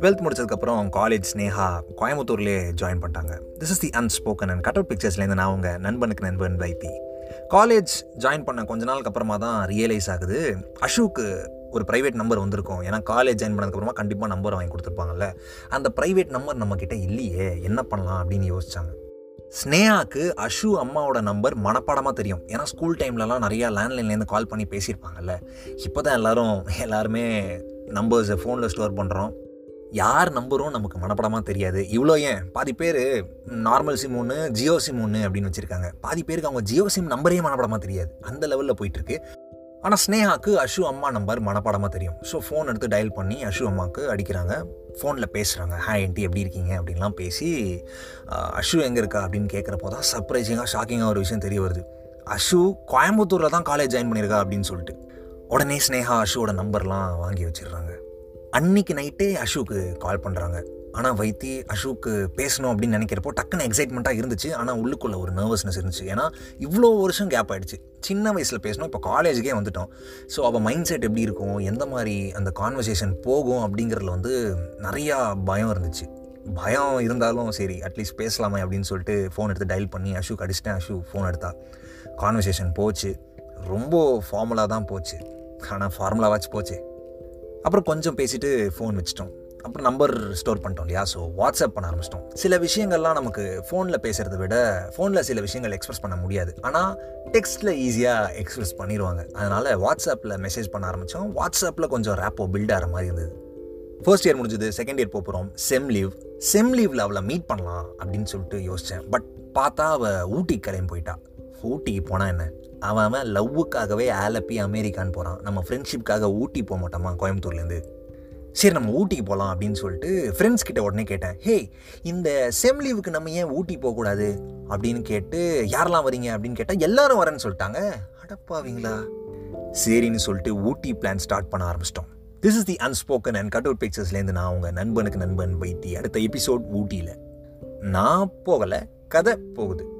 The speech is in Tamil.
டுவெல்த் முடிச்சதுக்கப்புறம் காலேஜ் ஸ்னேஹா கோயம்புத்தூர்லேயே ஜாயின் பண்ணிட்டாங்க. This is the unspoken and cut out பிக்சர்ஸ்லேருந்து நான் அவங்க நண்பனுக்கு நண்பன் வைத்தி. காலேஜ் ஜாயின் பண்ண கொஞ்ச நாளுக்கு அப்புறமா தான் ரியலைஸ் ஆகுது. அஷுக்கு ஒரு ப்ரைவேட் நம்பர் வந்திருக்கும். ஏன்னா காலேஜ் ஜாயின் பண்ணதுக்கப்புறமா கண்டிப்பாக நம்பர் வாங்கி கொடுத்துருப்பாங்கல்ல. அந்த ப்ரைவேட் நம்பர் நம்மக்கிட்ட இல்லையே என்ன பண்ணலாம் அப்படின்னு யோசிச்சாங்க. ஸ்னேகாக்கு அஷு அம்மாவோட நம்பர் மனப்பாடமாக தெரியும். ஏன்னா ஸ்கூல் டைம்லலாம் நிறையா லேண்ட்லைன்லேருந்து கால் பண்ணி பேசியிருப்பாங்கல்ல. இப்போ தான் எல்லோரும் எல்லாருமே நம்பர்ஸை ஃபோனில் ஸ்டோர் பண்ணுறோம் யார் நம்பரும் நமக்கு மனப்படமாக தெரியாது. இவ்வளோ ஏன்? பாதி பேர் நார்மல் சிம் ஒன்று ஜியோ சிம் ஒன்று அப்படின்னு வச்சுருக்காங்க. பாதி பேருக்கு அவங்க ஜியோ சிம் நம்பரே மனப்படமாக தெரியாது. அந்த லெவலில் போயிட்டுருக்கு ஆனால் ஸ்னேகாக்கு அஷு அம்மா நம்பர் மனப்பாடமாக தெரியும். ஸோ ஃபோன் எடுத்து டயல் பண்ணி அஷு அம்மாவுக்கு அடிக்கிறாங்க. ஃபோனில் பேசுகிறாங்க ஹாய் ஆண்டி எப்படி இருக்கீங்க? அப்படின்லாம் பேசி அஷு எங்கே இருக்கா? அப்படின்னு கேட்குறப்போ தான் சர்ப்ரைசிங்காக ஷாக்கிங்காக ஒரு விஷயம் தெரிய வருது. அஷு கோயம்புத்தூரில் தான் காலேஜ் ஜாயின் பண்ணியிருக்கா அப்படின்னு சொல்லிட்டு. உடனே ஸ்னேகா அஷுவோட நம்பர்லாம் வாங்கி வச்சிடுறாங்க. அன்னைக்கு நைட்டே அஷுக்கு கால் பண்ணுறாங்க ஆனால் வைத்தி அசோக்கு பேசணும் அப்படின்னு நினைக்கிறப்போ டக்குன்னு எக்ஸைட்மெண்ட்டாக இருந்துச்சு. ஆனால் உள்ளுக்குள்ளே ஒரு நர்வஸ்னஸ் இருந்துச்சு. ஏன்னா இவ்வளோ வருஷம் கேப் ஆகிடுச்சு சின்ன வயசில் பேசணும் இப்போ காலேஜுக்கே வந்துட்டோம். ஸோ அவள் மைண்ட் செட் எப்படி இருக்கும்? எந்த மாதிரி அந்த கான்வர்சேஷன் போகும் அப்படிங்கிறதுல வந்து நிறையா பயம் இருந்துச்சு. பயம் இருந்தாலும் சரி அட்லீஸ்ட் பேசலாமே அப்படின்னு சொல்லிட்டு ஃபோன் எடுத்து டயல் பண்ணி அஷுக்கு அடிச்சிட்டேன் அஷு ஃபோன் எடுத்தா. கான்வர்சேஷன் போச்சு. ரொம்ப ஃபார்முலாக தான் போச்சு. ஆனால் ஃபார்முலாவாச்சு போச்சு. அப்புறம் கொஞ்சம் பேசிட்டு ஃபோன் வச்சிட்டோம். அப்புறம் நம்பர் ஸ்டோர் பண்ணிட்டோம் இல்லையா? ஸோ வாட்ஸ்அப் பண்ண ஆரம்பிச்சிட்டோம். சில விஷயங்கள்லாம் நமக்கு ஃபோனில் பேசுகிறத விட ஃபோனில் சில விஷயங்கள் எக்ஸ்பிரஸ் பண்ண முடியாது. ஆனால் டெக்ஸ்ட்டில் ஈஸியாக எக்ஸ்பிரஸ் பண்ணிடுவாங்க அதனால் வாட்ஸ்அப்பில் மெசேஜ் பண்ண ஆரம்பித்தோம் வாட்ஸ்அப்பில் கொஞ்சம் ரேப்போ பில்ட் ஆகிற மாதிரி இருந்தது. ஃபர்ஸ்ட் இயர் முடிஞ்சது செகண்ட் இயர் போகிறோம் செம் லீவ் செம் லீவில் அவளை மீட் பண்ணலாம் அப்படின்னு சொல்லிட்டு யோசித்தேன் பட் பார்த்தா அவள் ஊட்டி கிளம்பி போயிட்டா. ஊட்டிக்கு போனால் என்ன? அவன் அவன் லவ்வுக்காகவே ஆலப்பி அமெரிக்கான்னு போகிறான் நம்ம ஃப்ரெண்ட்ஷிப்காக ஊட்டி போக மாட்டோமா கோயம்புத்தூர்லேருந்து சரி நம்ம ஊட்டிக்கு போகலாம் அப்படின்னு சொல்லிட்டு ஃப்ரெண்ட்ஸ் கிட்ட உடனே கேட்டேன். ஹே இந்த செம் லீவுக்கு நம்ம ஏன் ஊட்டி போகக்கூடாது அப்படின்னு கேட்டு யாரெல்லாம் வரீங்க அப்படின்னு கேட்டால் எல்லாரும் வரேன்னு சொல்லிட்டாங்க. அடப்பாவீங்களா சரின்னு சொல்லிட்டு ஊட்டி பிளான் ஸ்டார்ட் பண்ண ஆரம்பிச்சிட்டோம். This is the unspoken and cut out பிக்சர்ஸ்லேருந்து நான் உங்கள் நண்பனுக்கு நண்பன் வைத்தி அடுத்த எபிசோட் ஊட்டியில். நான் போகலை கதை போகுது.